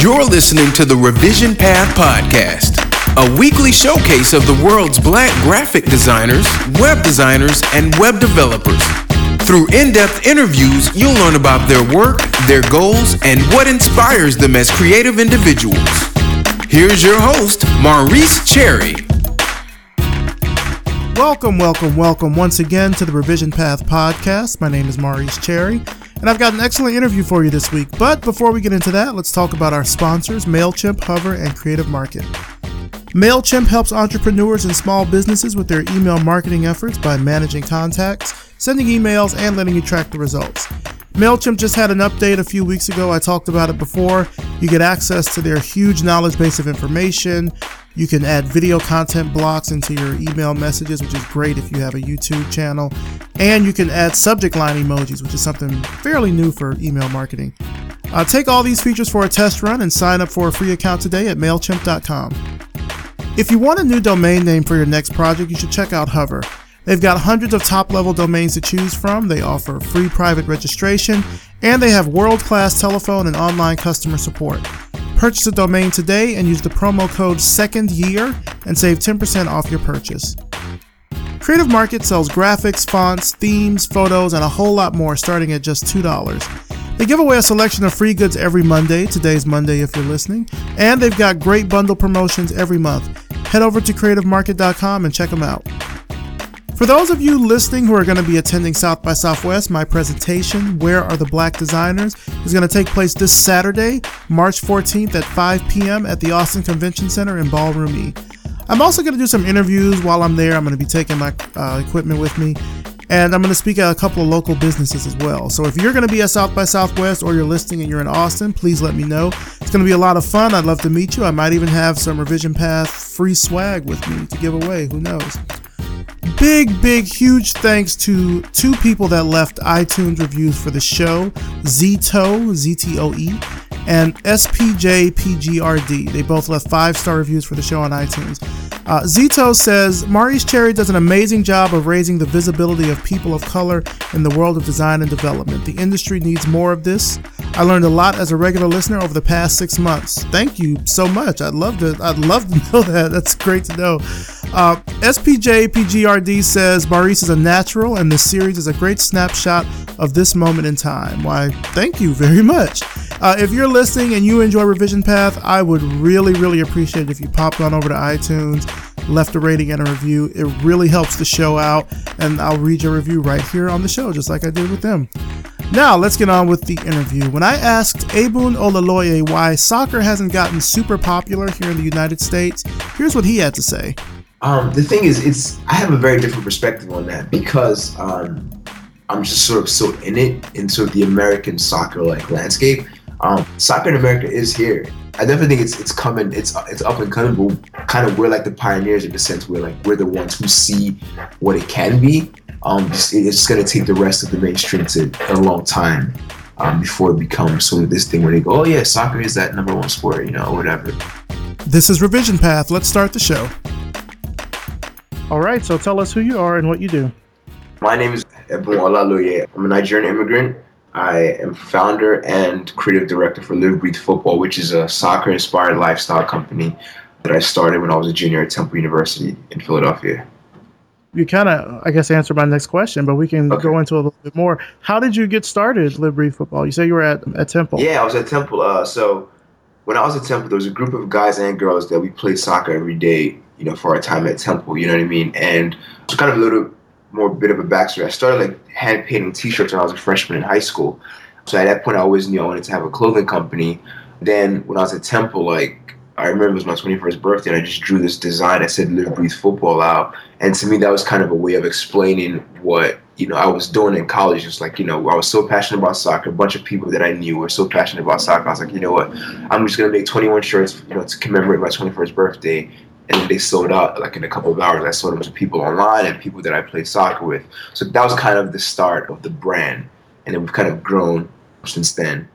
You're listening to the Revision Path Podcast, a weekly showcase of the world's black graphic designers, web designers, and web developers. Through in depth interviews, you'll learn about their work, their goals, and what inspires them as creative individuals. Here's your host, Maurice Cherry. Welcome, welcome, welcome once again to the Revision Path Podcast. My name is Maurice Cherry, and I've got an excellent interview for you this week. But before we get into that, let's talk about our sponsors MailChimp, Hover, and Creative Market. MailChimp helps entrepreneurs and small businesses with their email marketing efforts by managing contacts, sending emails, and letting you track the results. MailChimp just had an update a few weeks ago. I talked about it before. You get access to their huge knowledge base of information. You can add video content blocks into your email messages, which is great if you have a YouTube channel. And you can add subject line emojis, which is something fairly new for email marketing. Uh, take all these features for a test run and sign up for a free account today at MailChimp.com. If you want a new domain name for your next project, you should check out Hover. They've got hundreds of top level domains to choose from. They offer free private registration, and they have world class telephone and online customer support. Purchase a domain today and use the promo code SECOND YEAR and save 10% off your purchase. Creative Market sells graphics, fonts, themes, photos, and a whole lot more starting at just $2. They give away a selection of free goods every Monday. Today's Monday if you're listening. And they've got great bundle promotions every month. Head over to creativemarket.com and check them out. For those of you listening who are going to be attending South by Southwest, my presentation, Where Are the Black Designers, is going to take place this Saturday, March 14th at 5 p.m. at the Austin Convention Center in Ballroom E. I'm also going to do some interviews while I'm there. I'm going to be taking my uh, equipment with me. And I'm going to speak at a couple of local businesses as well. So if you're going to be at South by Southwest or you're listening and you're in Austin, please let me know. It's going to be a lot of fun. I'd love to meet you. I might even have some Revision Path free swag with me to give away. Who knows? Big, big, huge thanks to two people that left iTunes reviews for the show Zito, Z T O E, and SPJPGRD. They both left five star reviews for the show on iTunes. Uh, Zito says Maurice Cherry does an amazing job of raising the visibility of people of color in the world of design and development. The industry needs more of this. I learned a lot as a regular listener over the past six months. Thank you so much. I'd love to. I'd love to know that. That's great to know. Uh, SPJPGRD says Maurice is a natural, and the series is a great snapshot of this moment in time. Why? Thank you very much. Uh, if you're listening and you enjoy Revision Path, I would really, really appreciate it if you popped on over to iTunes, left a rating and a review. It really helps the show out, and I'll read your review right here on the show, just like I did with them. Now, let's get on with the interview. When I asked Ebun Olaloye why soccer hasn't gotten super popular here in the United States, here's what he had to say. Um, the thing is, it's I have a very different perspective on that because um, I'm just sort of so in it in sort of the American soccer like landscape. Um, soccer in America is here. I definitely think it's it's coming. It's it's up and coming. But kind of we're like the pioneers in the sense we're like we're the ones who see what it can be. Um, it's gonna take the rest of the mainstream to a long time um, before it becomes sort of this thing where they go, oh yeah, soccer is that number one sport, you know, whatever. This is Revision Path. Let's start the show. All right, so tell us who you are and what you do. My name is Ebun Olaloye. I'm a Nigerian immigrant. I am founder and creative director for Live Breathe Futbol, which is a soccer inspired lifestyle company that I started when I was a junior at Temple University in Philadelphia. You kind of, I guess, answered my next question, but we can okay. go into a little bit more. How did you get started, Live Breathe Futbol? You say you were at, at Temple. Yeah, I was at Temple. Uh, so when I was at Temple, there was a group of guys and girls that we played soccer every day you know, for our time at Temple, you know what I mean? And it's kind of a little more bit of a backstory. I started like hand painting t-shirts when I was a freshman in high school. So at that point I always knew I wanted to have a clothing company. Then when I was at Temple, like I remember it was my 21st birthday and I just drew this design I said live, breathe football out. And to me, that was kind of a way of explaining what, you know, I was doing in college. It's like, you know, I was so passionate about soccer. A bunch of people that I knew were so passionate about soccer. I was like, you know what, I'm just to make 21 shirts, you know, to commemorate my 21st birthday and they sold out like in a couple of hours. I sold them to people online and people that I played soccer with. So that was kind of the start of the brand, and then we've kind of grown since then.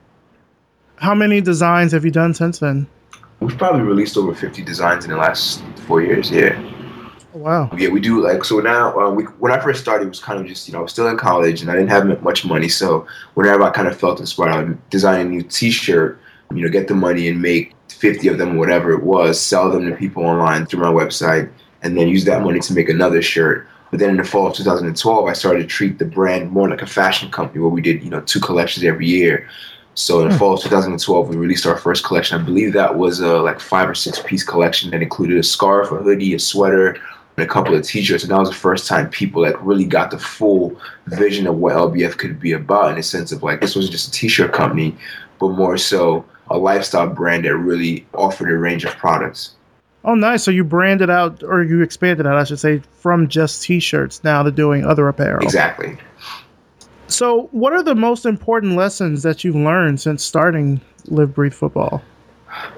How many designs have you done since then? We've probably released over 50 designs in the last four years. Yeah. Oh, wow. Yeah, we do like so now. Uh, we, when I first started, it was kind of just you know I was still in college and I didn't have much money. So whenever I kind of felt inspired, I would design a new T-shirt you know, get the money and make 50 of them, whatever it was, sell them to people online through my website, and then use that money to make another shirt. But then in the fall of 2012, I started to treat the brand more like a fashion company where we did, you know, two collections every year. So in the hmm. fall of 2012, we released our first collection. I believe that was a like five or six piece collection that included a scarf, a hoodie, a sweater, and a couple of t-shirts. And that was the first time people like really got the full vision of what LBF could be about in the sense of like this wasn't just a t-shirt company, but more so a lifestyle brand that really offered a range of products. Oh, nice. So you branded out, or you expanded out, I should say, from just t-shirts now to doing other apparel. Exactly. So, what are the most important lessons that you've learned since starting Live Breathe Futbol?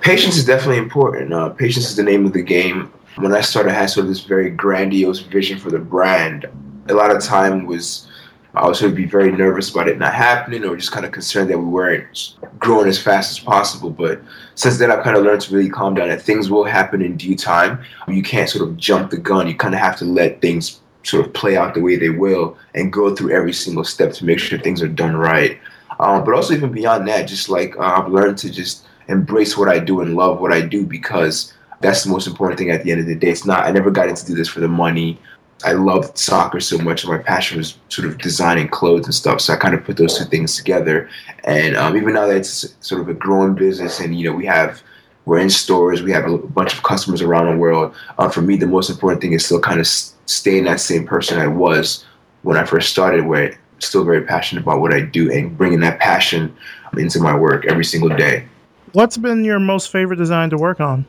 Patience is definitely important. Uh, patience is the name of the game. When I started, I had sort of this very grandiose vision for the brand. A lot of time was I was of be very nervous about it not happening, or just kind of concerned that we weren't growing as fast as possible. But since then, I've kind of learned to really calm down. That things will happen in due time. You can't sort of jump the gun. You kind of have to let things sort of play out the way they will and go through every single step to make sure things are done right. Um, but also even beyond that, just like uh, I've learned to just embrace what I do and love what I do because that's the most important thing at the end of the day. It's not I never got into do this for the money. I loved soccer so much, and my passion was sort of designing clothes and stuff. So I kind of put those two things together. And um, even now that it's sort of a growing business, and you know we have we're in stores, we have a bunch of customers around the world. Uh, for me, the most important thing is still kind of staying that same person I was when I first started, where I'm still very passionate about what I do and bringing that passion into my work every single day. What's been your most favorite design to work on?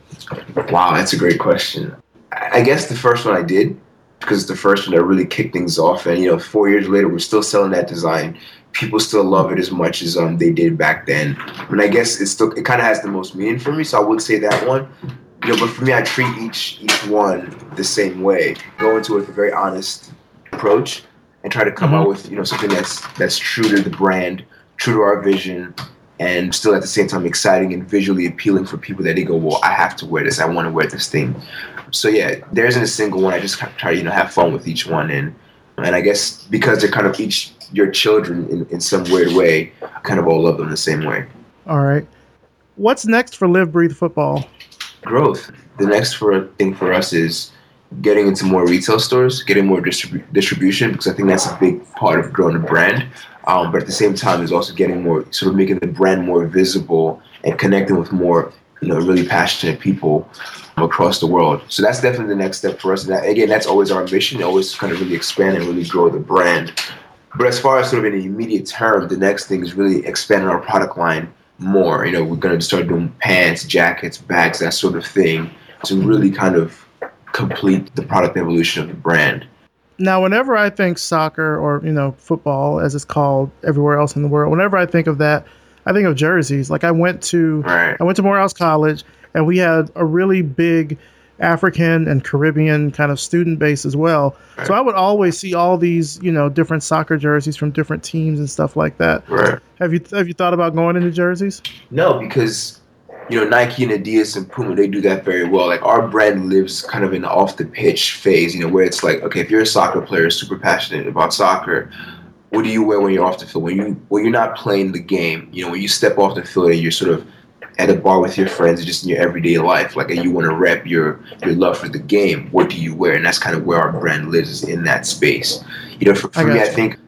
Wow, that's a great question. I guess the first one I did because it's the first one that really kicked things off. And you know, four years later, we're still selling that design. People still love it as much as um they did back then. And I guess it's still it kind of has the most meaning for me. So I would say that one. You know, but for me, I treat each each one the same way. Go into it with a very honest approach and try to come mm-hmm. out with you know something that's that's true to the brand, true to our vision, and still at the same time exciting and visually appealing for people that they go, well, I have to wear this. I want to wear this thing. So yeah, there isn't a single one. I just try to you know have fun with each one, and and I guess because they're kind of each your children in, in some weird way, I kind of all love them the same way. All right. What's next for Live Breathe Futbol? Growth. The next for thing for us is getting into more retail stores, getting more distribu- distribution, because I think that's a big part of growing a brand. Um, but at the same time, is also getting more, sort of making the brand more visible and connecting with more, you know, really passionate people across the world. So that's definitely the next step for us. And that, again, that's always our mission, always kind of really expand and really grow the brand. But as far as sort of in the immediate term, the next thing is really expanding our product line more. You know, we're going to start doing pants, jackets, bags, that sort of thing to really kind of complete the product evolution of the brand. Now, whenever I think soccer or, you know, football as it's called everywhere else in the world, whenever I think of that, I think of jerseys. Like I went to right. I went to Morehouse College and we had a really big African and Caribbean kind of student base as well. Right. So I would always see all these, you know, different soccer jerseys from different teams and stuff like that. Right. Have you have you thought about going into jerseys? No, because you know Nike and Adidas and Puma they do that very well. Like our brand lives kind of in the off the pitch phase, you know, where it's like, okay, if you're a soccer player, super passionate about soccer, what do you wear when you're off the field? When you when you're not playing the game, you know, when you step off the field and you're sort of at a bar with your friends, just in your everyday life, like and you want to rep your your love for the game. What do you wear? And that's kind of where our brand lives is in that space. You know, for, for I me, you. I think.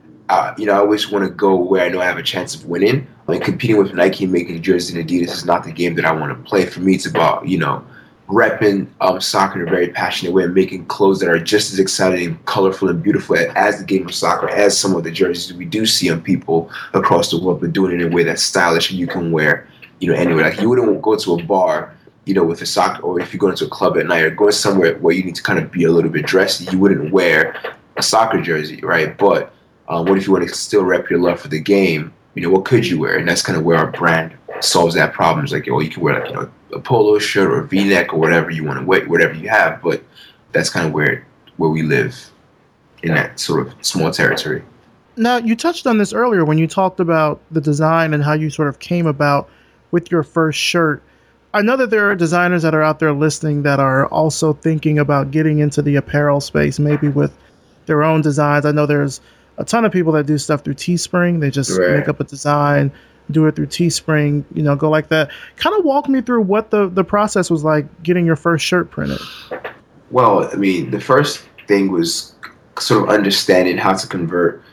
You know, I always want to go where I know I have a chance of winning. Like competing with Nike making jerseys and Adidas is not the game that I want to play. For me, it's about you know repping um, soccer in a very passionate way and making clothes that are just as exciting, colorful, and beautiful as the game of soccer, as some of the jerseys we do see on people across the world, but doing it in a way that's stylish and you can wear you know, anywhere. Like you wouldn't go to a bar, you know, with a soccer, or if you go into a club at night or going somewhere where you need to kind of be a little bit dressed, you wouldn't wear a soccer jersey, right? But um, what if you want to still rep your love for the game? You know, what could you wear? And that's kind of where our brand solves that problem. It's like, oh, you can wear like you know a polo shirt or a V-neck or whatever you want to wear, whatever you have. But that's kind of where where we live in that sort of small territory. Now, you touched on this earlier when you talked about the design and how you sort of came about with your first shirt. I know that there are designers that are out there listening that are also thinking about getting into the apparel space, maybe with their own designs. I know there's a ton of people that do stuff through Teespring. They just right. make up a design, do it through Teespring, you know, go like that. Kind of walk me through what the the process was like getting your first shirt printed. Well, I mean, the first thing was sort of understanding how to convert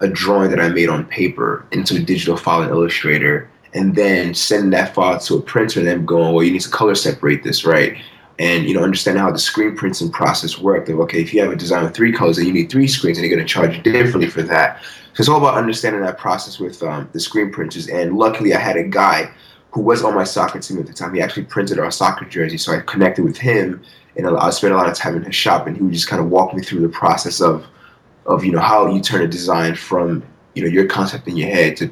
a drawing that I made on paper into a digital file in Illustrator, and then sending that file to a printer, and then going, well, you need to color separate this, right? And you know, understand how the screen printing process worked. Of okay, if you have a design with three colors, then you need three screens, and they're going to charge you differently for that. So it's all about understanding that process with um, the screen printers. And luckily, I had a guy who was on my soccer team at the time. He actually printed our soccer jersey, so I connected with him, and I spent a lot of time in his shop, and he would just kind of walk me through the process of of you know how you turn a design from you know your concept in your head to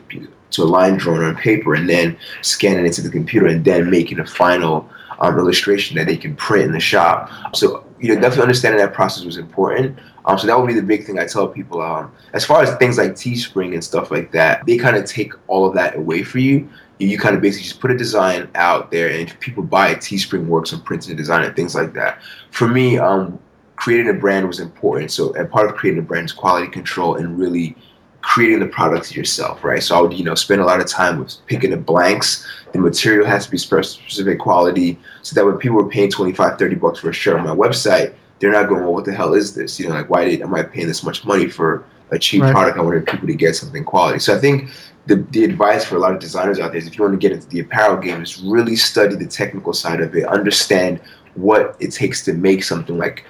to a line drawn on paper and then scanning it into the computer and then making a final um, illustration that they can print in the shop. So you know definitely understanding that process was important. Um, so that would be the big thing I tell people. Um, as far as things like Teespring and stuff like that, they kind of take all of that away for you. You kind of basically just put a design out there, and people buy Teespring works on printing a design and things like that. For me, um, creating a brand was important. So, and part of creating a brand is quality control and really creating the products yourself, right? So I would, you know, spend a lot of time with picking the blanks. The material has to be specific quality so that when people are paying 25, 30 bucks for a shirt on my website, they're not going, well, what the hell is this? You know, like, why did, am I paying this much money for a cheap right. product? I wanted people to get something quality. So I think the, the advice for a lot of designers out there is if you want to get into the apparel game is really study the technical side of it, understand what it takes to make something like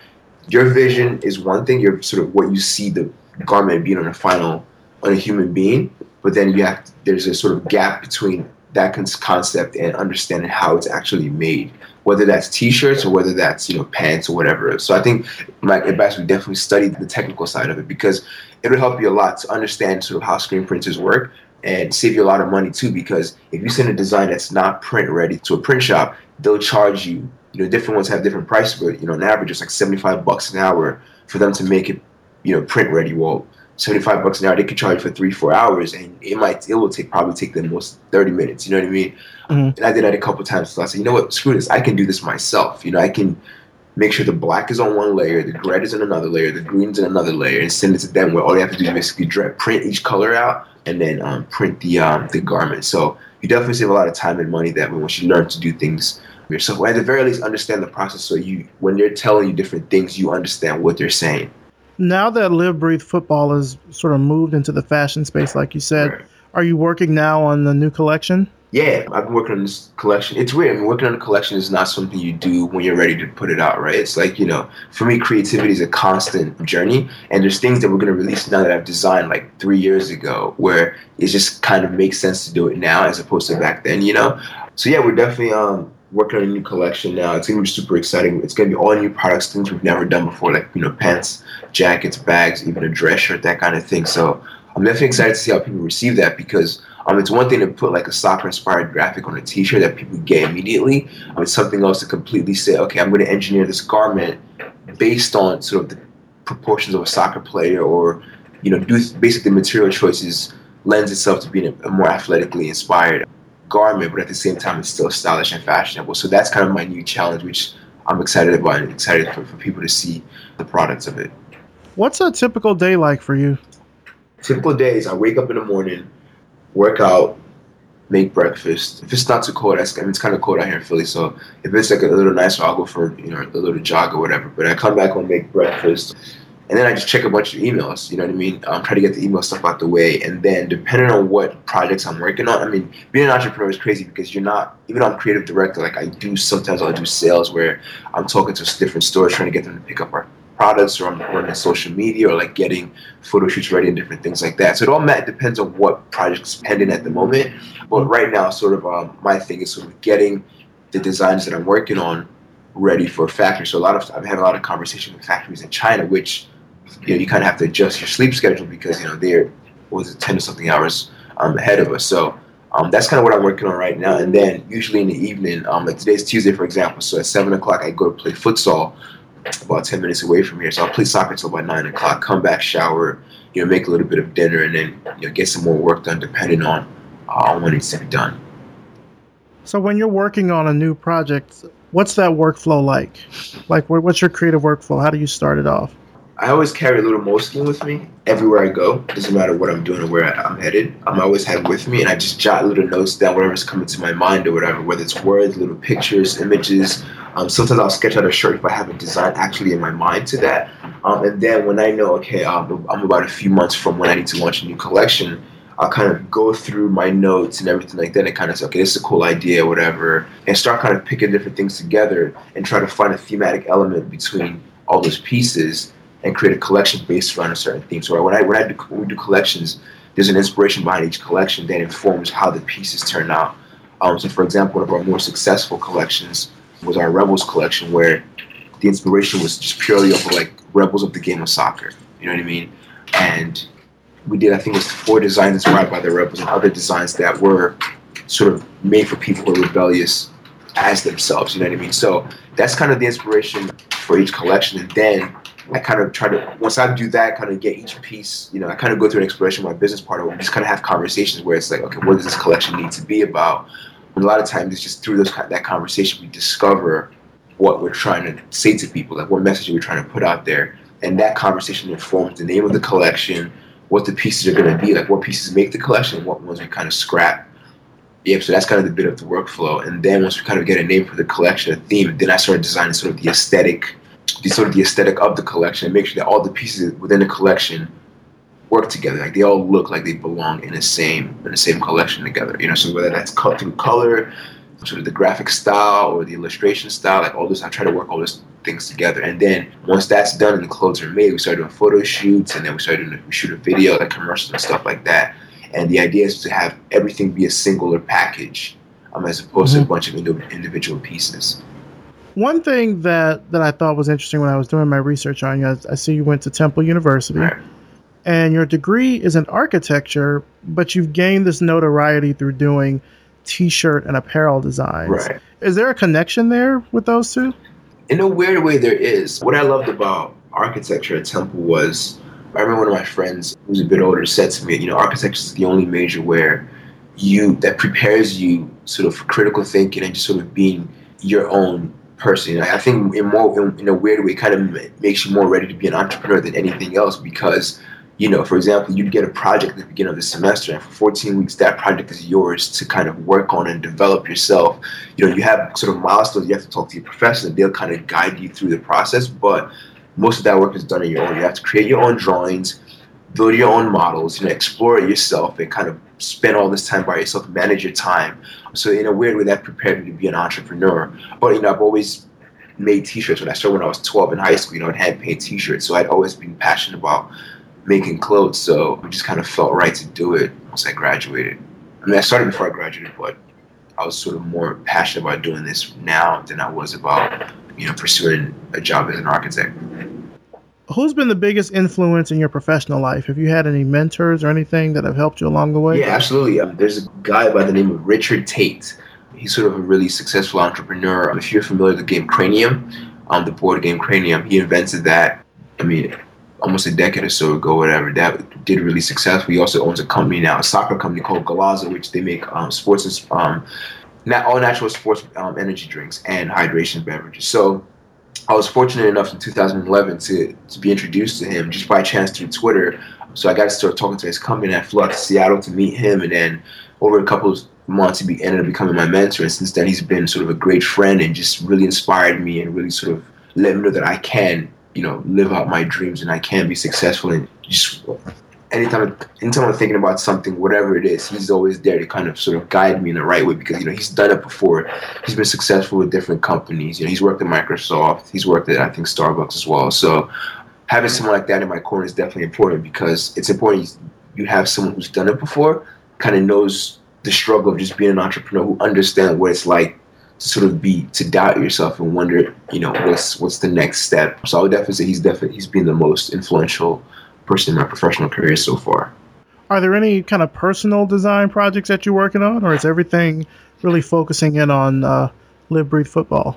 your vision is one thing, you're sort of what you see the garment being on a final on a human being, but then you have to, there's a sort of gap between that concept and understanding how it's actually made, whether that's t-shirts or whether that's you know pants or whatever. So I think my advice would definitely study the technical side of it because it'll help you a lot to understand sort of how screen printers work and save you a lot of money too. Because if you send a design that's not print ready to a print shop, they'll charge you. You know, different ones have different prices, but you know, on average, it's like seventy-five bucks an hour for them to make it, you know, print ready. Well, 75 bucks an hour, they could charge for three, four hours, and it might, it will take probably take them most 30 minutes. You know what I mean? Mm-hmm. And I did that a couple times. So I said, you know what, screw this. I can do this myself. You know, I can make sure the black is on one layer, the red is in another layer, the green's in another layer, and send it to them where all they have to do is basically print each color out and then um, print the um, the garment. So you definitely save a lot of time and money that way once you learn to do things yourself. Or at the very least, understand the process so you when they're telling you different things, you understand what they're saying now that Live Breathe Futbol has sort of moved into the fashion space, like you said, are you working now on the new collection? Yeah, I've been working on this collection. It's weird. I mean, working on a collection is not something you do when you're ready to put it out, right? It's like, you know, for me, creativity is a constant journey. And there's things that we're going to release now that I've designed like three years ago where it just kind of makes sense to do it now as opposed to back then, you know? So, yeah, we're definitely um, working on a new collection now. It's gonna be super exciting. It's gonna be all new products, things we've never done before, like you know, pants, jackets, bags, even a dress shirt, that kind of thing. So I'm definitely excited to see how people receive that because um, it's one thing to put like a soccer inspired graphic on a T-shirt that people get immediately. Um, it's something else to completely say, okay, I'm going to engineer this garment based on sort of the proportions of a soccer player, or you know, do basically material choices lends itself to being a, a more athletically inspired garment, but at the same time, it's still stylish and fashionable. So that's kind of my new challenge, which I'm excited about and excited for, for people to see the products of it. What's a typical day like for you? Typical days, I wake up in the morning, work out, make breakfast. If it's not too cold, I mean, it's kind of cold out here in Philly. So if it's like a little nicer, I'll go for you know a little jog or whatever. But I come back home, make breakfast, and then I just check a bunch of emails. You know what I mean? Um, try to get the email stuff out the way, and then depending on what projects I'm working on, I mean, being an entrepreneur is crazy because you're not. Even though I'm creative director, like I do sometimes I'll do sales where I'm talking to different stores trying to get them to pick up our products, or I'm running social media, or like getting photo shoots ready and different things like that. So it all depends on what project's pending at the moment. But right now, sort of um, my thing is sort of getting the designs that I'm working on ready for factory. So a lot of I've had a lot of conversation with factories in China, which you know you kind of have to adjust your sleep schedule because you know they're was it ten or something hours um, ahead of us. So um, that's kind of what I'm working on right now. And then usually in the evening, um, like today's Tuesday for example, so at seven o'clock I go to play futsal about ten minutes away from here. So I'll play soccer until about nine o'clock. Come back, shower, you know, make a little bit of dinner, and then you know get some more work done depending on uh, when it's done. So when you're working on a new project, what's that workflow like? Like, what's your creative workflow? How do you start it off? I always carry a little Moleskine with me everywhere I go. Doesn't matter what I'm doing or where I'm headed. I'm always have with me, and I just jot little notes down, whatever's coming to my mind or whatever, whether it's words, little pictures, images. Um, sometimes I'll sketch out a shirt if I have a design actually in my mind to that. Um, and then when I know, okay, um, I'm about a few months from when I need to launch a new collection, I'll kind of go through my notes and everything like that and kind of say, okay, this is a cool idea, whatever, and start kind of picking different things together and try to find a thematic element between all those pieces and create a collection based around a certain theme. So when I when I do, when we do collections, there's an inspiration behind each collection that informs how the pieces turn out. Um, so for example, one of our more successful collections was our Rebels collection, where the inspiration was just purely of like Rebels of the game of soccer. You know what I mean? And we did, I think, it was four designs inspired by the Rebels and other designs that were sort of made for people who are rebellious as themselves. You know what I mean? So that's kind of the inspiration for each collection, and then I kind of try to once I do that, kind of get each piece. You know, I kind of go through an exploration with my business partner. We just kind of have conversations where it's like, okay, what does this collection need to be about? And a lot of times, it's just through those that conversation we discover what we're trying to say to people, like what message we're trying to put out there, and that conversation informs the name of the collection, what the pieces are going to be, like what pieces make the collection, what ones we kind of scrap. Yeah, so that's kind of the bit of the workflow. And then once we kind of get a name for the collection, a theme, then I started designing sort of the aesthetic the sort of the aesthetic of the collection and make sure that all the pieces within the collection work together. Like they all look like they belong in the same in the same collection together. You know, so whether that's cut through color, sort of the graphic style or the illustration style, like all this, I try to work all those things together. And then once that's done and the clothes are made, we start doing photo shoots and then we start doing we shoot a video, like commercials and stuff like that. And the idea is to have everything be a singular package, um, as opposed mm-hmm. to a bunch of individual pieces. One thing that, that I thought was interesting when I was doing my research on you, I, I see you went to Temple University, and your degree is in architecture, but you've gained this notoriety through doing t-shirt and apparel designs. Right. Is there a connection there with those two? In a weird way, there is. What I loved about architecture at Temple was, I remember one of my friends who's a bit older said to me, you know, architecture is the only major where you that prepares you sort of for critical thinking and just sort of being your own person. I think in more in, a weird way, it kind of makes you more ready to be an entrepreneur than anything else because, you know, for example, you'd get a project at the beginning of the semester, and for 14 weeks, that project is yours to kind of work on and develop yourself. You know, you have sort of milestones you have to talk to your professor, and they'll kind of guide you through the process, but most of that work is done on your own. You have to create your own drawings, build your own models, you know, explore it yourself, and kind of spend all this time by yourself, manage your time. So in a weird way, that prepared me to be an entrepreneur. But you know, I've always made T-shirts when I started when I was 12 in high school. You know, and hand paint T-shirts. So I'd always been passionate about making clothes. So it just kind of felt right to do it once I graduated. I mean, I started before I graduated, but I was sort of more passionate about doing this now than I was about you know pursuing a job as an architect who's been the biggest influence in your professional life? Have you had any mentors or anything that have helped you along the way? Yeah, absolutely. Um, there's a guy by the name of Richard Tait. He's sort of a really successful entrepreneur. If you're familiar with the game Cranium, um, the board game Cranium, he invented that. I mean, almost a decade or so ago, whatever. That did really successful. He also owns a company now, a soccer company called Golazo, which they make um, sports and um, all natural sports um, energy drinks and hydration beverages. So I was fortunate enough in 2011 to, to be introduced to him just by chance through Twitter. So I got to start talking to his company. I flew out to Seattle to meet him, and then over a couple of months, he ended up becoming my mentor. And since then, he's been sort of a great friend and just really inspired me and really sort of let me know that I can, you know, live out my dreams and I can be successful and just anytime anytime I'm thinking about something, whatever it is, he's always there to kind of sort of guide me in the right way because you know he's done it before. He's been successful with different companies. You know, he's worked at Microsoft. He's worked at I think Starbucks as well. So having someone like that in my corner is definitely important because it's important you have someone who's done it before, kind of knows the struggle of just being an entrepreneur, who understands what it's like to sort of be to doubt yourself and wonder, you know, what's what's the next step. So I would definitely say he's definitely he's been the most influential person in my professional career so far. Are there any kind of personal design projects that you're working on, or is everything really focusing in on uh, live breathe futbol?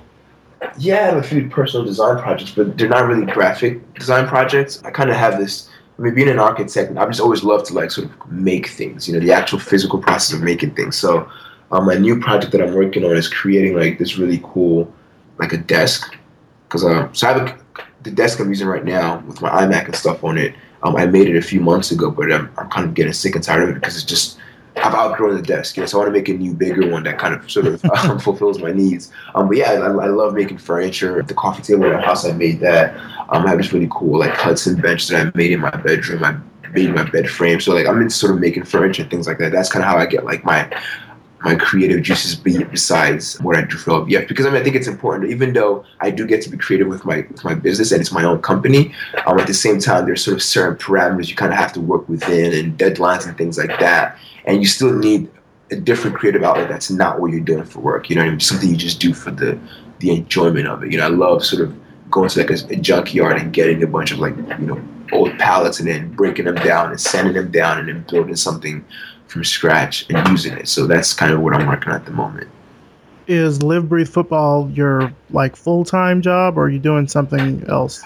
Yeah, I have a few personal design projects, but they're not really graphic design projects. I kind of have this. I mean, being an architect, I've just always loved to like sort of make things. You know, the actual physical process of making things. So, um, my new project that I'm working on is creating like this really cool, like a desk, because uh, so I have a the desk I'm using right now with my iMac and stuff on it, um, I made it a few months ago, but I'm, I'm kind of getting sick and tired of it because it's just I've outgrown the desk. You know, so I want to make a new, bigger one that kind of sort of um, fulfills my needs. Um, but yeah, I, I, love making furniture. The coffee table in the house, I made that. Um, I have this really cool like Hudson bench that I made in my bedroom. I made my bed frame. So like I'm into sort of making furniture and things like that. That's kind of how I get like my my creative juices be besides what I do for LBF because I mean I think it's important. Even though I do get to be creative with my with my business and it's my own company um, at the same time there's sort of certain parameters you kind of have to work within and deadlines and things like that. And you still need a different creative outlet that's not what you're doing for work you know I mean? something you just do for the the enjoyment of it. You know I love sort of going to like a, a junkyard and getting a bunch of like you know old pallets and then breaking them down and sanding them down and then building something from scratch and using it. So that's kind of what I'm working on at the moment. Is Live Breathe Futbol your like full time job, or are you doing something else?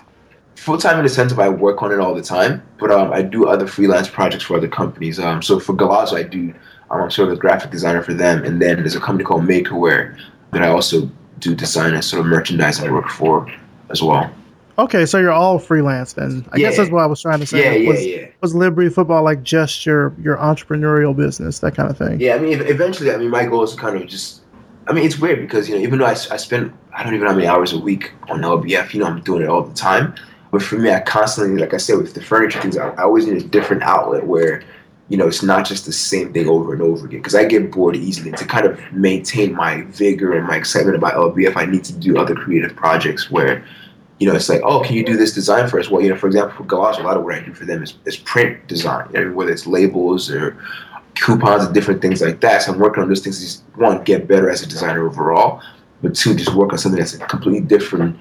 Full time in the sense of I work on it all the time, but um, I do other freelance projects for other companies. Um, so for Golazo, I do um, I'm sort of a graphic designer for them, and then there's a company called Makerware that I also do design and sort of merchandise merchandising work for as well. Okay, so you're all freelance then. I yeah. guess that's what I was trying to say. Yeah, yeah, was, yeah. Was Live Breathe Futbol like just your your entrepreneurial business, that kind of thing? Yeah, I mean, eventually, I mean, my goal is to kind of just. I mean, it's weird because you know, even though I, I spend I don't even know how many hours a week on LBF, you know, I'm doing it all the time. But for me, I constantly, like I said, with the furniture things, I, I always need a different outlet where you know, it's not just the same thing over and over again. Because I get bored easily. To kind of maintain my vigor and my excitement about LBF, I need to do other creative projects where you know, it's like, oh, can you do this design for us? Well, you know, for example, for Golazo, a lot of what I do for them is, is print design, you know, whether it's labels or coupons and different things like that. So I'm working on those things just, one, get better as a designer overall, but two, just work on something that's a completely different,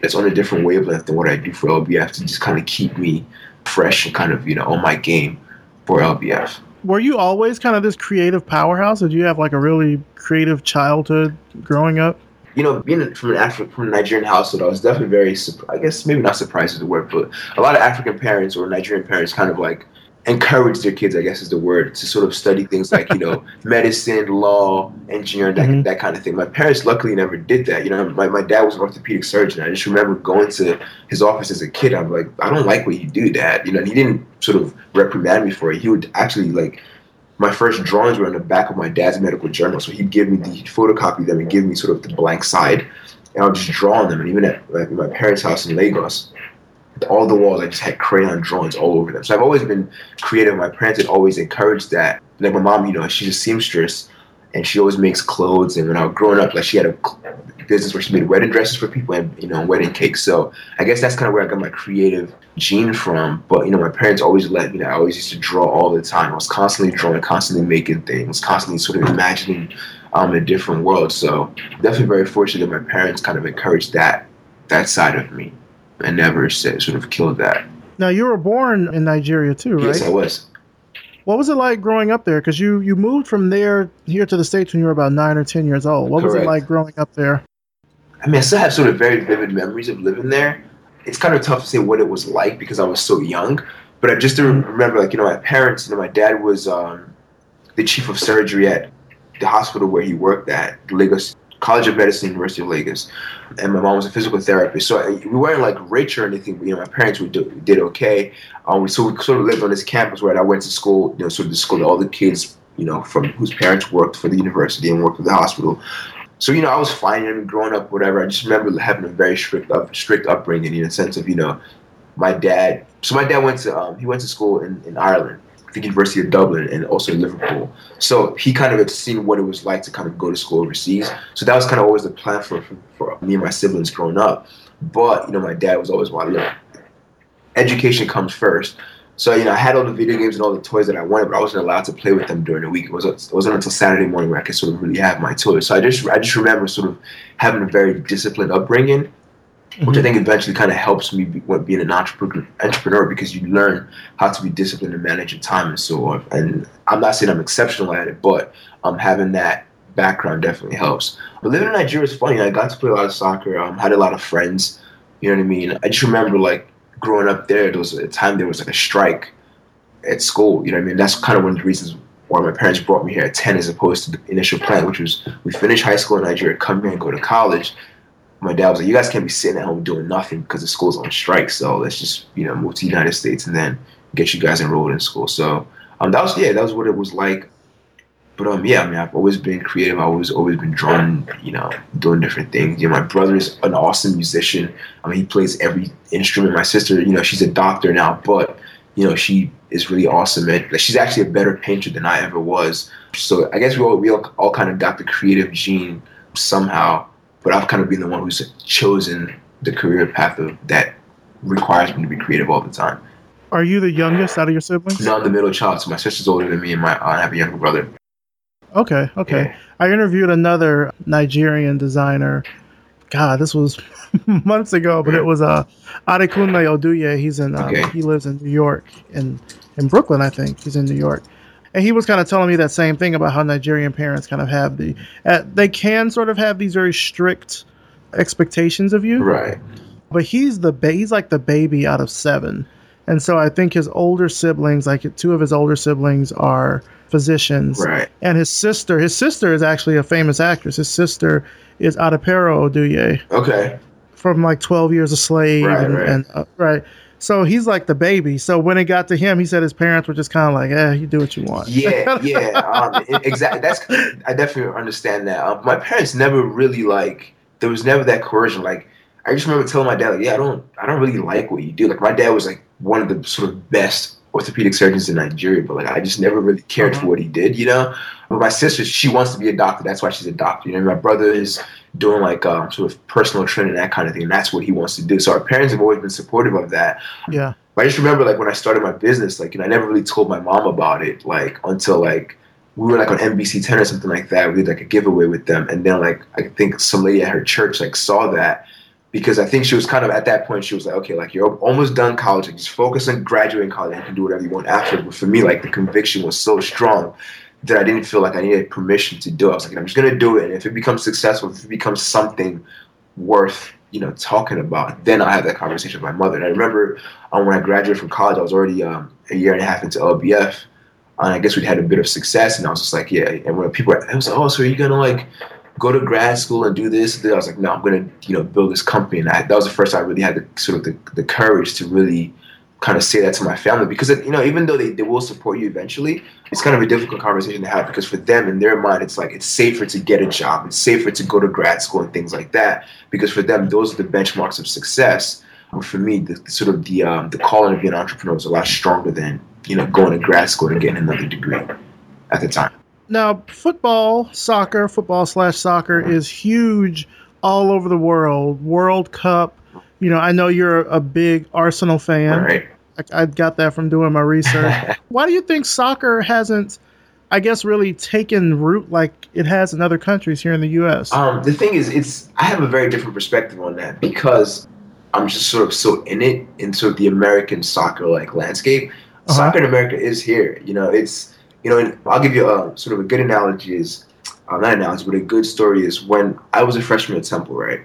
that's on a different wavelength than what I do for LBF to just kind of keep me fresh and kind of, you know, on my game for LBF. Were you always kind of this creative powerhouse? Or did you have like a really creative childhood growing up? You know, being from an African, from a Nigerian household, I was definitely very, I guess maybe not surprised is the word, but a lot of African parents or Nigerian parents kind of like encourage their kids, I guess is the word, to sort of study things like, you know, medicine, law, engineering, that, mm-hmm. that kind of thing. My parents luckily never did that. You know, my, my dad was an orthopedic surgeon. I just remember going to his office as a kid. I'm like, I don't like what you do, dad. You know, and he didn't sort of reprimand me for it. He would actually like my first drawings were in the back of my dad's medical journal. So he'd give me the photocopy them and give me sort of the blank side, and I would just draw on them. And even at like, my parents' house in Lagos, all the walls I just had crayon drawings all over them. So I've always been creative. My parents had always encouraged that. Like my mom, you know, she's a seamstress, and she always makes clothes. And when I was growing up, like she had a business where she made wedding dresses for people and you know wedding cakes. So I guess that's kind of where I got my creative gene from. But you know, my parents always let me. know, I always used to draw all the time. I was constantly drawing, constantly making things, constantly sort of imagining um, a different world. So definitely very fortunate that my parents kind of encouraged that that side of me and never said, sort of killed that. Now you were born in Nigeria too, right? Yes, I was. What was it like growing up there? Because you you moved from there here to the states when you were about nine or ten years old. What Correct. was it like growing up there? I mean, I still have sort of very vivid memories of living there. It's kind of tough to say what it was like because I was so young. But I just remember, like, you know, my parents, you know, my dad was um, the chief of surgery at the hospital where he worked at, Lagos College of Medicine, University of Lagos. And my mom was a physical therapist. So we weren't like rich or anything, but, you know, my parents we did okay. Um, so we sort of lived on this campus where I went to school, you know, sort of the school that all the kids, you know, from whose parents worked for the university and worked for the hospital. So you know, I was fine. I mean, growing up, whatever. I just remember having a very strict, up, strict upbringing in a sense of you know, my dad. So my dad went to um, he went to school in, in Ireland, the University of Dublin, and also Liverpool. So he kind of had seen what it was like to kind of go to school overseas. So that was kind of always the plan for for, for me and my siblings growing up. But you know, my dad was always like, look, education comes first. So you know, I had all the video games and all the toys that I wanted, but I wasn't allowed to play with them during the week. It, was, it wasn't until Saturday morning where I could sort of really have my toys. So I just I just remember sort of having a very disciplined upbringing, mm-hmm. which I think eventually kind of helps me be, being an entrepreneur, entrepreneur because you learn how to be disciplined and manage your time and so on. And I'm not saying I'm exceptional at it, but um, having that background definitely helps. But living in Nigeria is funny. I got to play a lot of soccer. Um, had a lot of friends. You know what I mean? I just remember like growing up there, there was a time there was like a strike at school. You know what I mean? That's kind of one of the reasons why my parents brought me here at 10 as opposed to the initial plan, which was we finish high school in Nigeria, come here and go to college. My dad was like, "You guys can't be sitting at home doing nothing because the school's on strike. So let's just you know move to the United States and then get you guys enrolled in school." So um, that was yeah, that was what it was like. But um, yeah, I mean, I've always been creative. I've always always been drawn, you know, doing different things. You know, my brother's an awesome musician. I mean, he plays every instrument. My sister, you know, she's a doctor now, but you know, she is really awesome. And like, she's actually a better painter than I ever was. So I guess we all we all, all kind of got the creative gene somehow. But I've kind of been the one who's chosen the career path of, that requires me to be creative all the time. Are you the youngest out of your siblings? No, I'm the middle child. So my sister's older than me, and my I have a younger brother. Okay, okay. Yeah. I interviewed another Nigerian designer. God, this was months ago, but it was uh, Adekunle Oduye. He's in um, okay. he lives in New York in in Brooklyn, I think. He's in New York. And he was kind of telling me that same thing about how Nigerian parents kind of have the uh, they can sort of have these very strict expectations of you. Right. But he's the ba- he's like the baby out of 7. And so I think his older siblings, like two of his older siblings are physicians. Right. And his sister, his sister is actually a famous actress. His sister is Adepero Oduye. Okay. From like 12 Years a Slave. Right, and, right. And, uh, right. So he's like the baby. So when it got to him, he said his parents were just kind of like, "Yeah, you do what you want." Yeah, yeah, um, exactly. That's I definitely understand that. Um, my parents never really like. There was never that coercion. Like I just remember telling my dad, like, "Yeah, I don't, I don't really like what you do." Like my dad was like one of the sort of best orthopedic surgeons in Nigeria, but like I just never really cared uh-huh. for what he did, you know. But my sister, she wants to be a doctor. That's why she's a doctor. You know, my brother is doing like um, sort of personal training, that kind of thing. And that's what he wants to do. So our parents have always been supportive of that. Yeah. But I just remember like when I started my business, like, and I never really told my mom about it, like until like we were like on NBC 10 or something like that. We did like a giveaway with them. And then like I think some lady at her church like saw that because I think she was kind of at that point she was like, okay, like you're almost done college, like just focus on graduating college and you can do whatever you want after. But for me, like the conviction was so strong that I didn't feel like I needed permission to do. I was like, I'm just gonna do it, and if it becomes successful, if it becomes something worth you know talking about, then I'll have that conversation with my mother. And I remember um, when I graduated from college, I was already um, a year and a half into LBF. And I guess we'd had a bit of success, and I was just like, yeah. And when people, were, I was like, oh, so are you gonna like go to grad school and do this. I was like, no, I'm gonna you know build this company, and I, that was the first time I really had the sort of the, the courage to really kind of say that to my family because you know even though they, they will support you eventually it's kind of a difficult conversation to have because for them in their mind it's like it's safer to get a job it's safer to go to grad school and things like that because for them those are the benchmarks of success for me the, the sort of the um, the calling of being an entrepreneur is a lot stronger than you know going to grad school and getting another degree at the time now football, soccer, football slash soccer is huge all over the world. World Cup. You know, I know you're a big Arsenal fan. Right. I, I got that from doing my research. Why do you think soccer hasn't, I guess, really taken root like it has in other countries here in the U.S.? Um, the thing is, it's I have a very different perspective on that because I'm just sort of so in it in sort of the American soccer like landscape. Uh-huh. Soccer in America is here. You know, it's you know, I'll give you a sort of a good analogy is uh, not analogy, but a good story is when I was a freshman at Temple, right?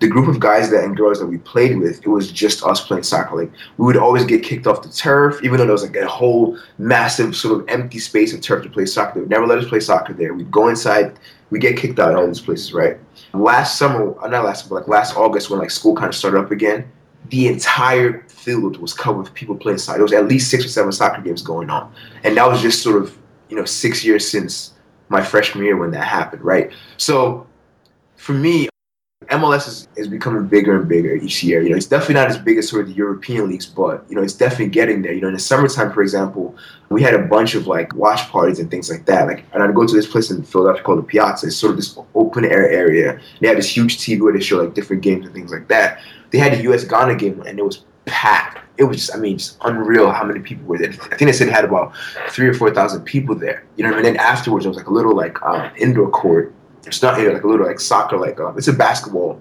The group of guys that and girls that we played with, it was just us playing soccer. Like we would always get kicked off the turf, even though there was like a whole massive sort of empty space of turf to play soccer. They would never let us play soccer there. We'd go inside, we get kicked out of all these places, right? Last summer, uh, not last, but like last August when like school kind of started up again, the entire field was covered with people playing soccer. There was at least six or seven soccer games going on, and that was just sort of you know six years since my freshman year when that happened, right? So for me, MLS is, is becoming bigger and bigger each year. You know, it's definitely not as big as sort of the European leagues, but you know, it's definitely getting there. You know, in the summertime, for example, we had a bunch of like watch parties and things like that. Like, and I'd go to this place in Philadelphia called the Piazza. It's sort of this open air area. They had this huge TV where they show like different games and things like that. They had the U.S. Ghana game, and it was packed it was just, I mean, just unreal how many people were there. I think they said it had about three or four thousand people there. You know, I mean? and then afterwards, there was like a little like um, indoor court. It's not here, like a little like soccer, like um, it's a basketball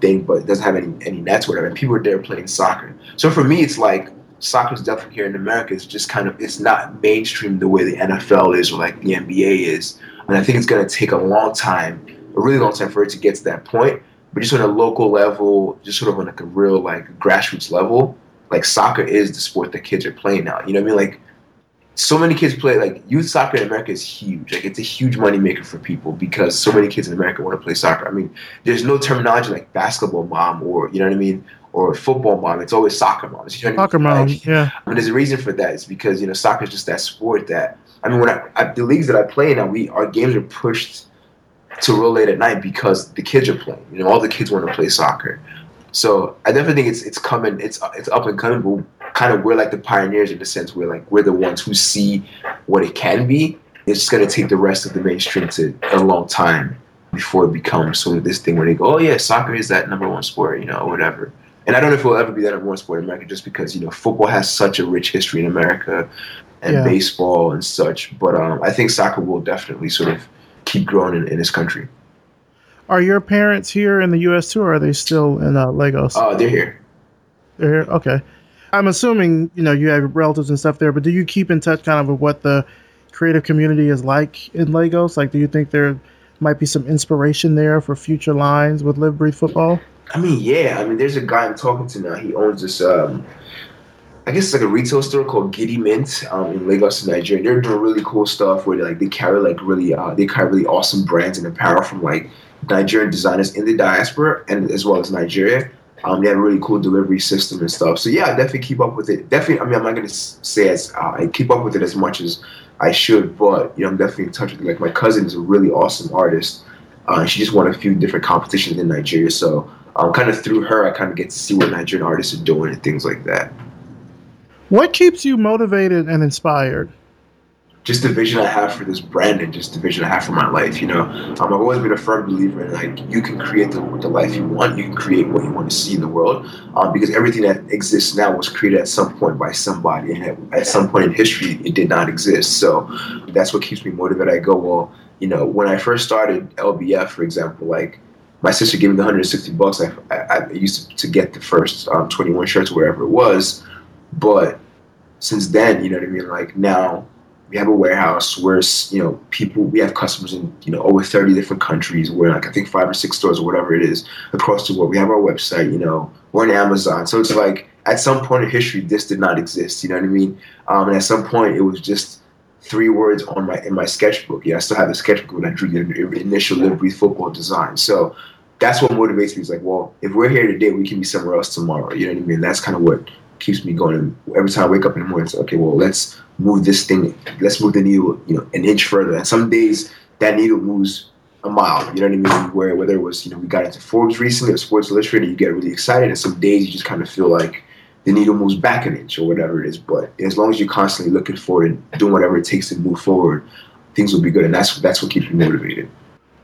thing, but it doesn't have any any nets, or whatever. And people are there playing soccer. So for me, it's like soccer is definitely here in America. It's just kind of it's not mainstream the way the NFL is or like the NBA is. And I think it's going to take a long time, a really long time for it to get to that point. But just on a local level, just sort of on like a real like grassroots level, like soccer is the sport that kids are playing now. You know what I mean? Like so many kids play like youth soccer in America is huge. Like it's a huge money maker for people because so many kids in America want to play soccer. I mean, there's no terminology like basketball mom or you know what I mean or football mom. It's always soccer mom. You know soccer I mean? mom, like, yeah. I mean, there's a reason for that. It's because you know soccer is just that sport that I mean, when I, I the leagues that I play now, we our games are pushed to real late at night because the kids are playing. You know, all the kids want to play soccer. So I definitely think it's it's coming. It's it's up and coming. But kind of we're like the pioneers in the sense we're like we're the ones who see what it can be. It's just gonna take the rest of the mainstream to a long time before it becomes sort of this thing where they go, oh yeah, soccer is that number one sport, you know, whatever. And I don't know if it will ever be that number one sport in America, just because you know football has such a rich history in America, and yeah. baseball and such. But um, I think soccer will definitely sort of keep growing in, in this country. Are your parents here in the U.S. too, or are they still in uh, Lagos? Oh, uh, they're here. They're here. Okay. I'm assuming you know you have relatives and stuff there, but do you keep in touch kind of with what the creative community is like in Lagos? Like, do you think there might be some inspiration there for future lines with Live Breathe Futbol? I mean, yeah. I mean, there's a guy I'm talking to now. He owns this um, I guess it's like a retail store called Giddy Mint um, in Lagos, Nigeria. They're doing really cool stuff where they, like they carry like really uh, they carry really awesome brands and apparel from like Nigerian designers in the diaspora and as well as Nigeria. Um, they have a really cool delivery system and stuff. So yeah, I definitely keep up with it. Definitely, I mean, I'm not gonna say as uh, I keep up with it as much as I should, but you know, I'm definitely in touch with it. Like my cousin is a really awesome artist. Uh, she just won a few different competitions in Nigeria, so um, kind of through her, I kind of get to see what Nigerian artists are doing and things like that. What keeps you motivated and inspired? Just the vision I have for this brand and just the vision I have for my life. You know, um, I've always been a firm believer in like you can create the, the life you want, you can create what you want to see in the world, um, because everything that exists now was created at some point by somebody, and at, at some point in history, it did not exist. So that's what keeps me motivated. I go, well, you know, when I first started LBF, for example, like my sister gave me the 160 bucks. I, I, I used to, to, get the first um, 21 shirts, wherever it was. But since then, you know what I mean? Like now we have a warehouse where, you know, people, we have customers in, you know, over 30 different countries. We're like, I think five or six stores or whatever it is across the world. We have our website, you know, we're on Amazon. So it's like at some point in history, this did not exist. You know what I mean? Um, and at some point it was just three words on my, in my sketchbook. Yeah, I still have the sketchbook when I drew the initial Breathe Futbol design. So that's what motivates me. Is like, well, if we're here today, we can be somewhere else tomorrow. You know what I mean? That's kind of what keeps me going. every time I wake up in the morning, it's okay. Well, let's move this thing. Let's move the needle, you know, an inch further. And some days that needle moves a mile. You know what I mean? Where whether it was, you know, we got into Forbes recently or Sports Illustrated, you get really excited, and some days you just kind of feel like the needle moves back an inch or whatever it is. But as long as you're constantly looking forward and doing whatever it takes to move forward, things will be good. And that's that's what keeps me motivated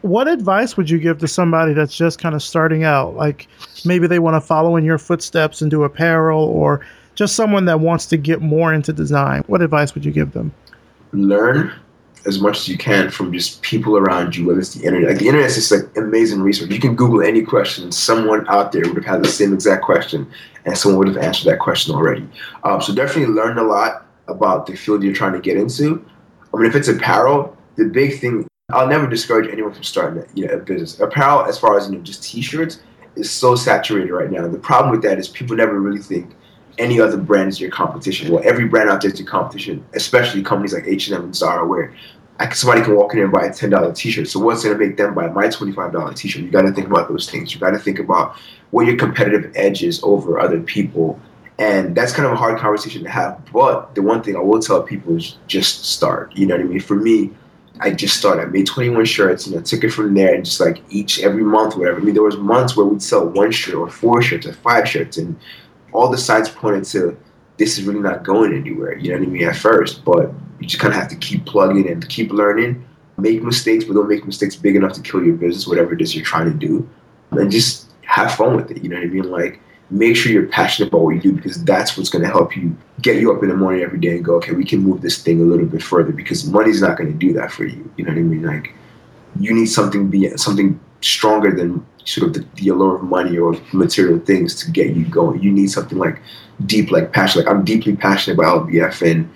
what advice would you give to somebody that's just kind of starting out? Like maybe they want to follow in your footsteps and do apparel, or just someone that wants to get more into design. What advice would you give them? Learn as much as you can from just people around you, whether it's the internet. Like the internet is just like amazing research. You can Google any question, someone out there would have had the same exact question, and someone would have answered that question already. Um, so definitely learn a lot about the field you're trying to get into. I mean, if it's apparel, the big thing I'll never discourage anyone from starting a, you know, a business. Apparel, as far as you know, just T-shirts, is so saturated right now. The problem with that is people never really think any other brand is your competition. Well, every brand out there is your competition, especially companies like H&M and Zara, where somebody can walk in and buy a ten dollar T-shirt. So what's going to make them buy my twenty five dollar T-shirt? You got to think about those things. You got to think about what your competitive edge is over other people, and that's kind of a hard conversation to have. But the one thing I will tell people is just start. You know what I mean? For me I just started. I made 21 shirts, you know, took it from there and just like each every month, whatever. I mean, there was months where we'd sell one shirt or four shirts or five shirts, and all the sides pointed to this is really not going anywhere. You know what I mean? At first, but you just kind of have to keep plugging and keep learning. Make mistakes, but don't make mistakes big enough to kill your business, whatever it is you're trying to do, and just have fun with it. You know what I mean? Like make sure you're passionate about what you do because that's what's going to help you get you up in the morning every day and go, okay, we can move this thing a little bit further because money's not going to do that for you. You know what I mean? Like you need something be something stronger than sort of the, the allure of money or material things to get you going. You need something like deep, like passion. Like I'm deeply passionate about LBF and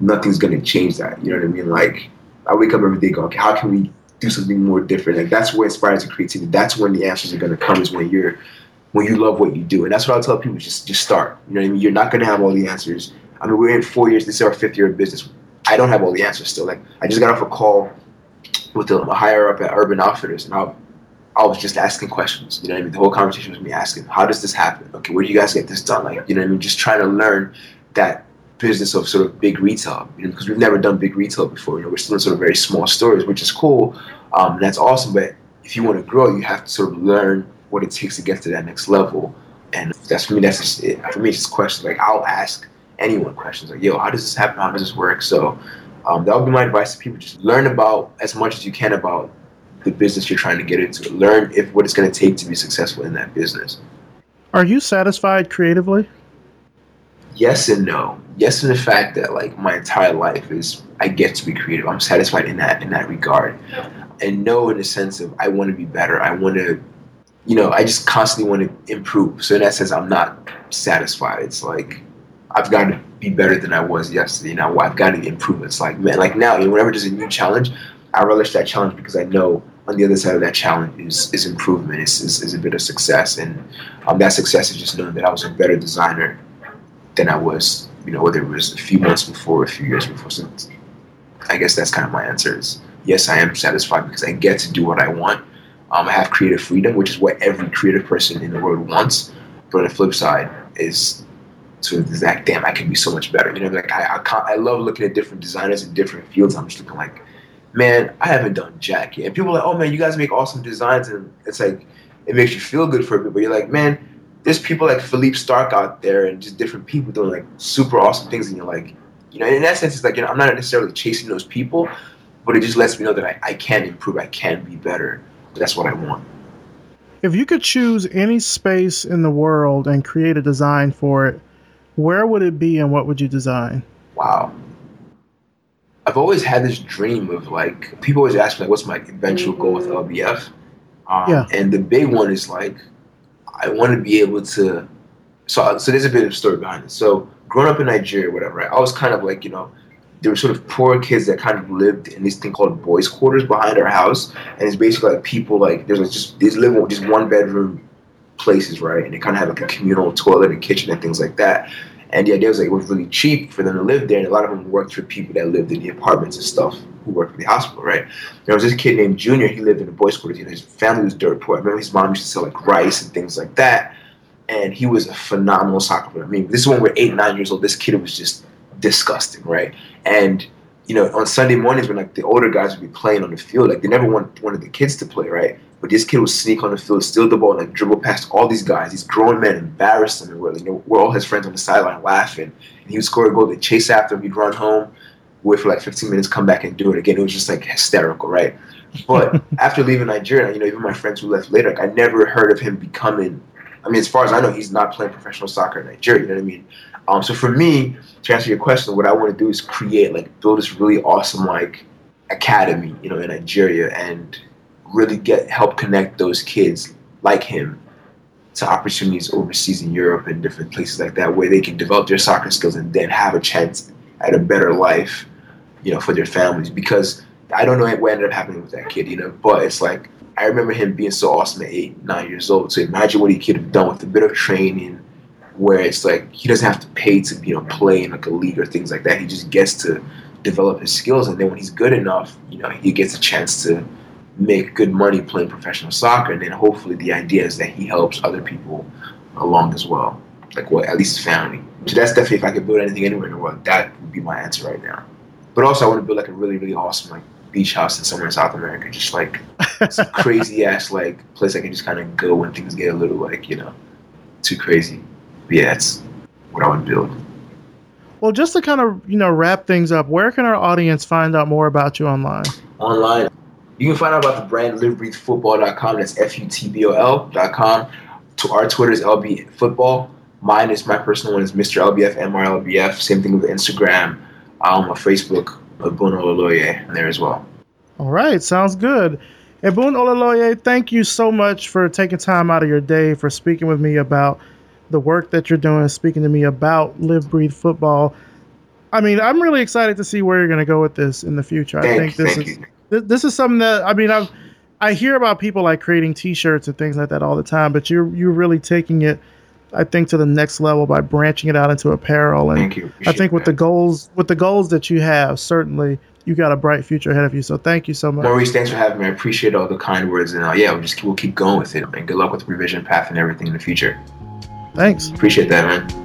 nothing's going to change that. You know what I mean? Like I wake up every day going, okay, how can we do something more different? Like that's what inspires the creativity. That's when the answers are going to come is when you're when you love what you do. And that's what I tell people: just just start. You know what I mean? You're not going to have all the answers. I mean, we're in four years. This is our fifth year of business. I don't have all the answers still. Like I just got off a call with a, a higher up at Urban Outfitters, and I, I was just asking questions. You know what I mean? The whole conversation was me asking, "How does this happen? Okay, where do you guys get this done? Like, you know what I mean? Just trying to learn that business of sort of big retail, you know, because we've never done big retail before. You know, we're still in sort of very small stores, which is cool. Um, that's awesome. But if you want to grow, you have to sort of learn what it takes to get to that next level. And that's for me. That's just it. For me, it's just questions. Like I'll ask anyone questions like, "Yo, how does this happen? How does this work?" So um, that would be my advice to people: just learn about as much as you can about the business you're trying to get into. Learn if what it's going to take to be successful in that business. Are you satisfied creatively? Yes and no. Yes, in the fact that like my entire life is I get to be creative. I'm satisfied in that in that regard, and no, in the sense of I want to be better. I want to, you know, I just constantly want to improve. So in that sense, I'm not satisfied. It's like I've got to be better than I was yesterday. Now I've got to improve. It's like man, like now, you know, whenever there's a new challenge, I relish that challenge because I know on the other side of that challenge is, is improvement, is, is, is a bit of success. And um, that success is just knowing that I was a better designer than I was, you know, whether it was a few months before or a few years before. So I guess that's kind of my answer is yes, I am satisfied because I get to do what I want. Um, have creative freedom, which is what every creative person in the world wants. But on the flip side is to the exact damn, I can be so much better. You know, like I, I, I love looking at different designers in different fields. I'm just looking like, man, I haven't done jack yet. And people are like, oh man, you guys make awesome designs, and it's like it makes you feel good for a bit. But you're like, man, there's people like Philippe Starck out there, and just different people doing like super awesome things, and you're like, you know, in that sense, it's like you know, I'm not necessarily chasing those people, but it just lets me know that I, I can improve, I can be better. That's what I want. If you could choose any space in the world and create a design for it, where would it be and what would you design? Wow. I've always had this dream of like people always ask me like, what's my eventual goal with LBF? Um, yeah. And the big one is like I want to be able to. So so there's a bit of story behind it. So growing up in Nigeria, whatever, I was kind of like you know there were sort of poor kids that kind of lived in this thing called boys' quarters behind our house, and it's basically like people like there's like just these living just one bedroom places, right, and they kind of have like a communal toilet and kitchen and things like that. And the idea was like it was really cheap for them to live there, and a lot of them worked for people that lived in the apartments and stuff who worked for the hospital, right? There was this kid named Junior. He lived in the boys' quarters. You know, his family was dirt poor. I remember his mom used to sell like rice and things like that, and he was a phenomenal soccer player. I mean, this is when we're eight, nine years old. This kid was just disgusting, right? And you know, on Sunday mornings when like the older guys would be playing on the field, like they never want wanted the kids to play, right? But this kid would sneak on the field, steal the ball, and like dribble past all these guys. These grown men embarrassed him, and we're, you know, we're all his friends on the sideline laughing. And he would score a goal, they chase after him, he'd run home, wait for like 15 minutes, come back and do it again. It was just like hysterical, right? But after leaving Nigeria, you know, even my friends who left later, like I never heard of him becoming. I mean, as far as I know, he's not playing professional soccer in Nigeria. You know what I mean? Um, so for me, to answer your question, what I want to do is create, like, build this really awesome, like, academy, you know, in Nigeria, and really get help connect those kids like him to opportunities overseas in Europe and different places like that where they can develop their soccer skills and then have a chance at a better life, you know, for their families. Because I don't know what ended up happening with that kid, you know, but it's like I remember him being so awesome at eight, nine years old. So imagine what he could have done with a bit of training where it's like he doesn't have to pay to, you know, play in like a league or things like that. He just gets to develop his skills and then when he's good enough, you know, he gets a chance to make good money playing professional soccer, and then hopefully the idea is that he helps other people along as well, like well at least his family. So that's definitely if I could build anything anywhere in the world, that would be my answer right now. But also I want to build like a really really awesome like beach house in somewhere in South America, just like some crazy ass like place I can just kind of go when things get a little like you know too crazy. But yeah, that's what I would build. Well, just to kind of you know wrap things up, where can our audience find out more about you online? Online, you can find out about the brand livebreathefutbol.com. That's F U T B O L.com. To our Twitter is LB Futbol. Mine is my personal one is Mr. LBF, MRLBF. Same thing with Instagram, um, or Facebook, Ebun Olaloye, there as well. All right, sounds good. Ebun Olaloye, thank you so much for taking time out of your day for speaking with me about the work that you're doing, speaking to me about Live Breathe Futbol. I mean, I'm really excited to see where you're going to go with this in the future. Thank, I think this is you this is something that I mean I've I hear about people like creating T-shirts and things like that all the time, but you're you're really taking it I think to the next level by branching it out into apparel. And Thank you. I think with the goals with the goals that you have, certainly you got a bright future ahead of you. So thank you so much. Maurice, thanks for having me. I appreciate all the kind words, and uh, yeah, we'll just we'll keep going with it. And good luck with the Revision Path and everything in the future. Thanks. Appreciate that, man.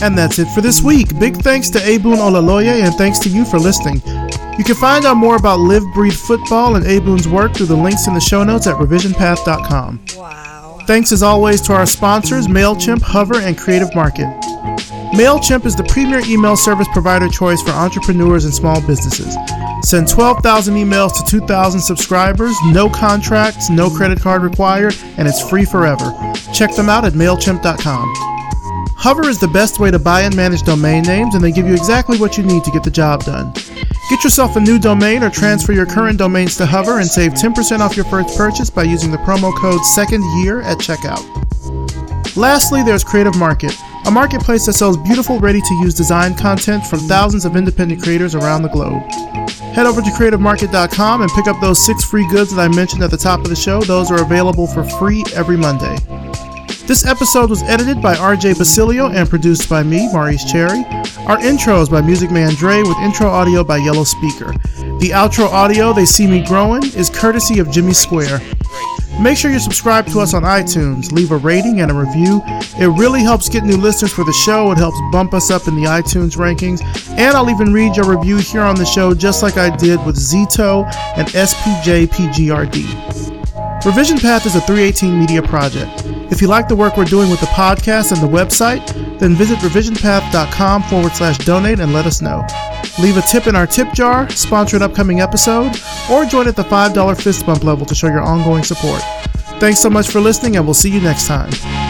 And that's it for this week. Big thanks to Ebun Olaloye and thanks to you for listening. You can find out more about Live Breathe Futbol and Ebun's work through the links in the show notes at revisionpath.com. Wow. Thanks as always to our sponsors, MailChimp, Hover, and Creative Market. MailChimp is the premier email service provider choice for entrepreneurs and small businesses. Send 12,000 emails to 2,000 subscribers, no contracts, no credit card required, and it's free forever. Check them out at MailChimp.com. Hover is the best way to buy and manage domain names, and they give you exactly what you need to get the job done. Get yourself a new domain or transfer your current domains to Hover and save 10% off your first purchase by using the promo code SECONDYEAR at checkout. Lastly, there's Creative Market, a marketplace that sells beautiful, ready to use design content from thousands of independent creators around the globe. Head over to creativemarket.com and pick up those six free goods that I mentioned at the top of the show. Those are available for free every Monday. This episode was edited by RJ Basilio and produced by me, Maurice Cherry. Our intro is by Music Man Dre with intro audio by Yellow Speaker. The outro audio, They See Me Growing, is courtesy of Jimmy Square. Make sure you subscribe to us on iTunes, leave a rating and a review. It really helps get new listeners for the show. It helps bump us up in the iTunes rankings. And I'll even read your review here on the show, just like I did with Zito and SPJPGRD. Revision Path is a 318 media project. If you like the work we're doing with the podcast and the website, then visit revisionpath.com forward slash donate and let us know. Leave a tip in our tip jar, sponsor an upcoming episode, or join at the $5 fist bump level to show your ongoing support. Thanks so much for listening, and we'll see you next time.